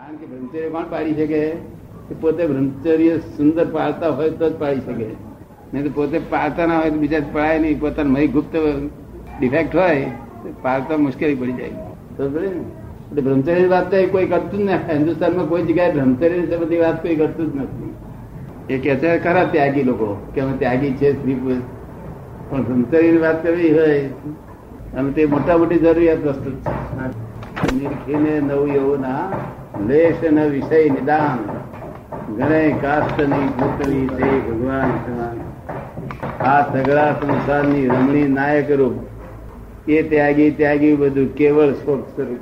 કારણ કે બ્રહ્મચર્ય કોણ પાડી શકે. પોતે બ્રહ્મચર્ય સુંદર પાળતા હોય તો જ પાડી શકે. નહીં તો પોતે પાળતા ના હોય તો બીજા પડાય નહીં. પોતાનું મય ગુપ્ત ડિફેક્ટ હોય તો પાળતા મુશ્કેલી પડી જાય. એટલે બ્રહ્મચર્ય વાત તો કોઈ કરતું જ નથી હિન્દુસ્તાનમાં કોઈ જગ્યાએ બ્રહ્મચર્ય બધી વાત કોઈ કરતું જ નથી. એ કે છે ખરા ત્યાગી લોકો, કે અમે ત્યાગી છે સ્ત્રી પુરુષ. પણ બ્રહ્મચર્યની વાત કરવી હોય અને તે મોટા મોટી જરૂરિયાત વસ્તુ છે. નવું એવું ના લેશ ન વિષય નિદાન. ગણે કાસ્ત નહીં ભૂતવી તે ભગવાન આ સગળા સંસારની રમણી નાયક રૂપ. એ ત્યાગી ત્યાગી બધું કેવળ શોક સ્વરૂપ.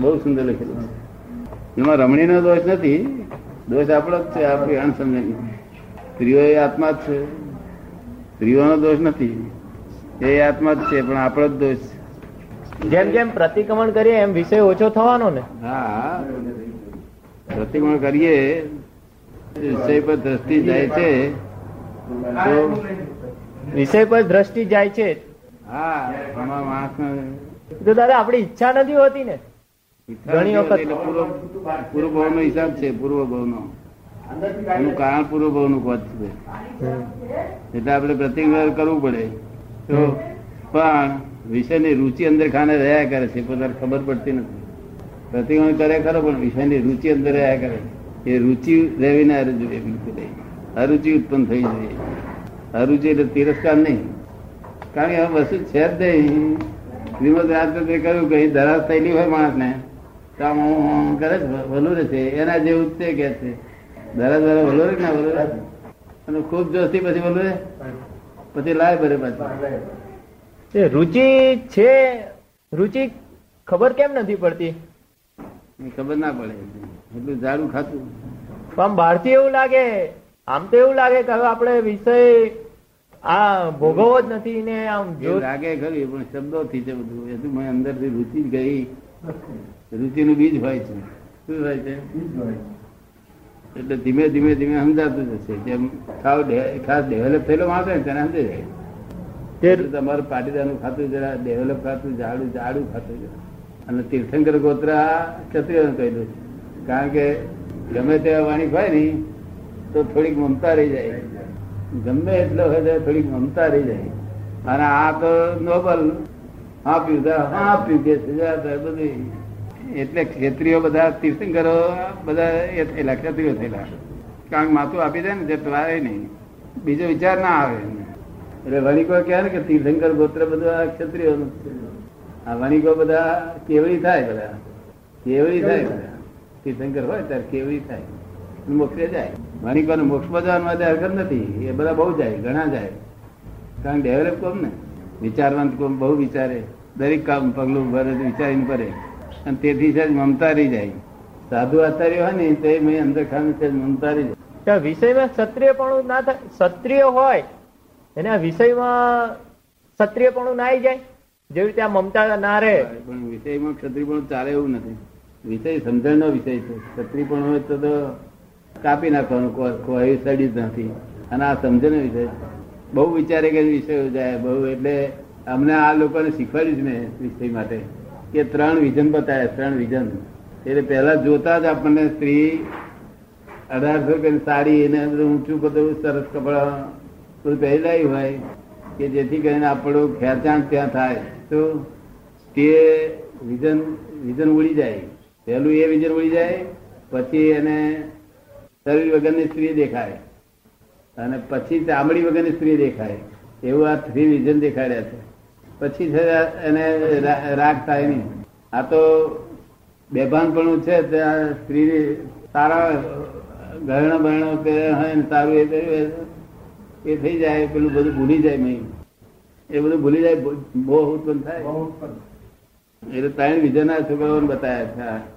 બહુ સુંદર લખેલું એમાં રમણીનો દોષ નથી. દોષ આપણો જ છે, આપણી અણસમજણી સ્ત્રીઓ એ આત્મા જ છે. સ્ત્રીઓનો દોષ નથી. એ આત્મા જ છે, પણ આપણો જ દોષ છે. જેમ જેમ પ્રતિક્રમણ કરીએ એમ વિષય ઓછો થવાનો ને. હા પ્રતિક્રમણ કરીએ વિષય પર દ્રષ્ટિ જાય છે તો વિષય પર દ્રષ્ટિ જાય છે. હા આમાં માણસને તો દાદા આપણી ઈચ્છા નથી હોતી ને. ઘણી વખત- પૂર્વ ભાવ નો હિસાબ છે પૂર્વ ભાવનો એનું કારણ પૂર્વ ભાવનું પદ છે. એટલે આપણે પ્રતિક્રમણ કરવું પડે. તો પણ વિષયની રુચિ અંદર ખાને રહ્યા કરે છે પોતાને ખબર પડતી નથી. પ્રતિક્રમણ કરે ખરો પણ વિષયની રુચિ અંદર રહ્યા કરે એ રુચિ રહેવી ના જોઈએ બિલકુલ અરુચિ ઉત્પન્ન થઈ જોઈએ અરુચિ એટલે તિરસ્કાર નહીં. કારણ કે હવે વસ્તુ છે જ નહીં. શ્રીમદ રાજપત્રે કહ્યું કે અહીં થયેલી હોય માણસને તો આમ હું કરે છે ભલું રહેશે એના જેવું તે કે છે. દરાર દ્વારા ભલો રહે ના ભલો રહે અને ખૂબ જોશથી પછી ભલું રહે પછી લાય ભરે પાછું. રુચિ છે? રુચિ ખબર કેમ નથી પડતી? ખબર ના પડે. એટલું ઝાડું ખાતું. પણ બહારથી એવું લાગે આમ તો એવું લાગે કે હવે આપણે વિષય આ ભોગવો જ નથી ને આમ જો લાગે ખરી પણ શબ્દોથી છે બધું. એ તો અંદરથી રુચિ ગઈ. રુચિ નું બીજ હોય છે. શું હોય છે? એટલે ધીમે ધીમે ધીમે સમજાતું જશે. જેમ ખાવ ખાસ ડેવલપ થયેલો માણસ હોય તેને સમજે જાય. તમારું પાટીદારનું ખાતું જરા ડેવલપ ખાતું, જાડું જાડું ખાતું જરા અને તીર્થંકર ગોત્રા ક્ષત્રિયોનું કહેલું છે. કારણ કે ગમે તેવા વાણી હોય ને, તો થોડીક મમતા રહી જાય. ગમે એટલો હોય થોડીક મમતા રહી જાય. અને આ તો નોબલ. હા પીવું હા પીવું કે છે જા તો બધું. એટલે ક્ષેત્રીઓ બધા તીર્થંકરો, બધા એ થયેલા, ક્ષત્રિયો થયેલા. કારણ માથું આપી દે ને જે વારે નહીં. બીજો વિચાર ના આવે એટલે વણિકો કહે ને કે તીર્થંકર ગોત્ર બધું આ આ વણિકો બધા કેવડી થાય બધા કેવડી થાય બધા તીર્થંકર હોય ત્યારે કેવડી થાય. મોક્ષે જાય. વણિકો મોક્ષમાં જવાનું હરકત નથી. એ બધા બહુ જાય, ઘણા જાય. કારણ ડેવલપ કોમ ને? વિચારવંત કોમ બહુ વિચારે. દરેક કામ પગલું ભરે, વિચારીને કરે અને તેથી છે મમતા રહી જાય. સાધુ આચાર્ય હોય ને, તે મેં અંદર ખાને મમતા રહી જાય. વિષયમાં ક્ષત્રિય પણ ના થાય. ક્ષત્રિય હોય એને આ વિષયમાં ક્ષત્રિયપણું ના આવી જાય? જેવી રીતે આ મમતા ના રહે. પણ વિષયમાં ક્ષત્રિયપણું ચાલે એવું નથી. વિષય સમજણનો વિષય છે. ક્ષત્રિયપણું હોય તો કાપી નાખવાનું કોઈ- સ્ટડી જ નથી. અને આ સમજણનો વિષય બહુ વિચારે કે વિષયો જાય, બહુ એટલે અમને આ લોકોને શીખવાડ્યું છે ને વિષય માટે કે ત્રણ વિઝન બતાવે, ત્રણ વિઝન એટલે પહેલા જોતા જ આપણને સ્ત્રી અઢારસો રૂપિયાની સાડી એને ઊંચું બધું સરસ કપડા બધું પહેરાયું હોય કે જેથી કરીને આપણું ખેંચાણ ત્યાં થાય, તો તે વિઝન વિઝન ઉડી જાય. પહેલું એ વિઝન ઉડી જાય, પછી એને શરીર વગરની સ્ત્રી દેખાય. અને પછી ચામડી વગરની સ્ત્રી દેખાય. એવું આ થ્રી વિઝન દેખાડ્યા છે. પછી છે એને રાગ થાય નહીં. આ તો બેભાનપણું છે ત્યાં સ્ત્રી સારા ગહણા બહેણો પહેર્યા હોય સારું એ પહેર્યું એ થઈ જાય પેલું બધું ભૂલી જાય મેં એ બધું ભૂલી જાય બહુ ઉત્પન્ન થાય. એટલે ત્રણ વિજયના છોકરાઓને બતાવ્યા છે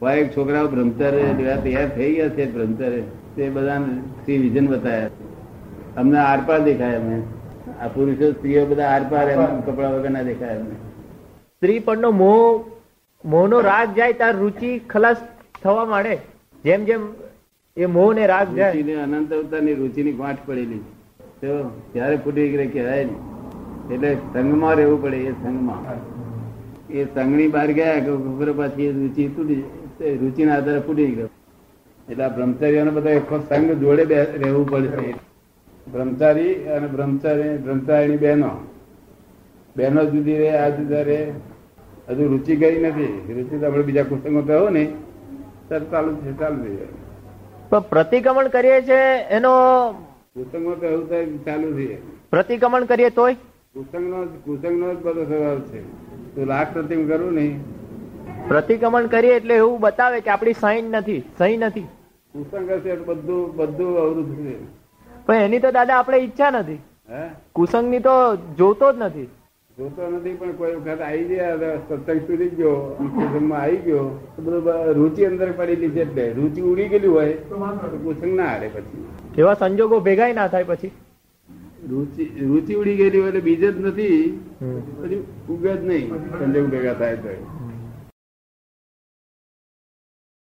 હોય એક છોકરાઓ બ્રહ્મચર્ય લેવા તૈયાર થઈ ગયા છે બ્રહ્મચર્ય તે બધા શ્રી વિજન બતાવ્યા છે. અમને આરપાર દેખાય અમે. આ પુરુષો સ્ત્રીઓ બધા આરપાર એમ કપડા વગર ના દેખાય અમને. સ્ત્રી પરનો મોહ મોહનો રાગ જાય તાર રુચિ ખલાસ થવા માંડે. જેમ જેમ એ મોહ ને રાગ જાય. અનંત અવતારની રુચિની ગાંઠ પડેલી. તો ત્યારે ફૂટી ગઈ કહેવાય ને. એટલે સંઘમાં રહેવું પડે એ સંઘમાં. એ સંઘની બહાર ગયા કે ખબર પાછી રુચિ તૂટી રુચિના આધારે ફૂટી ગયો. એટલે આ બ્રહ્મચારીઓને બધા એક સંઘ જોડે રહેવું પડશે. બ્રહ્મચારી અને બ્રહ્મચારી, બ્રહ્મચારીની બહેનો. બહેનો જુદી રહે, આ જુદા રહે. હજુ રુચિ ગઈ નથી. રુચિ તો આપણે બીજા કુસંગો કહો ને. સર ચાલુ છે, ચાલુ થઈ જાય પણ પ્રતિક્રમણ કરીએ છે એનો કુસંગો તો એવું થાય ચાલુ છે. પ્રતિક્રમણ કરીએ તોય? કુસંગનો કુસંગનો જ બધો સ્વભાવ છે. તું લાખ પ્રતિમ કરું નહીં. પ્રતિક્રમણ કરીએ એટલે એવું બતાવે કે આપણી સાઈન નથી સહી નથી. કુસંગ હશે બધું બધું અવરુદ્ધ છે પણ એની તો દાદા આપણે ઈચ્છા નથી. હે? કુસંગની તો જોતો જ નથી. જોતો નથી પણ કોઈ વખત આવી ગયા સત્સંગ સુધી ગયો કુસંગમાં આવી ગયો. તો બધું રૂચિ અંદર પડેલી છે એટલે રુચિ ઉડી ગયેલી હોય તો કુસંગ ના હારે પછી. એવા સંજોગો ભેગા ના થાય પછી? રુચિ રૂચિ ઉડી ગયેલી હોય એટલે બીજ જ નથી પછી ઉગે જ નહીં સંજોગ ભેગા થાય તો.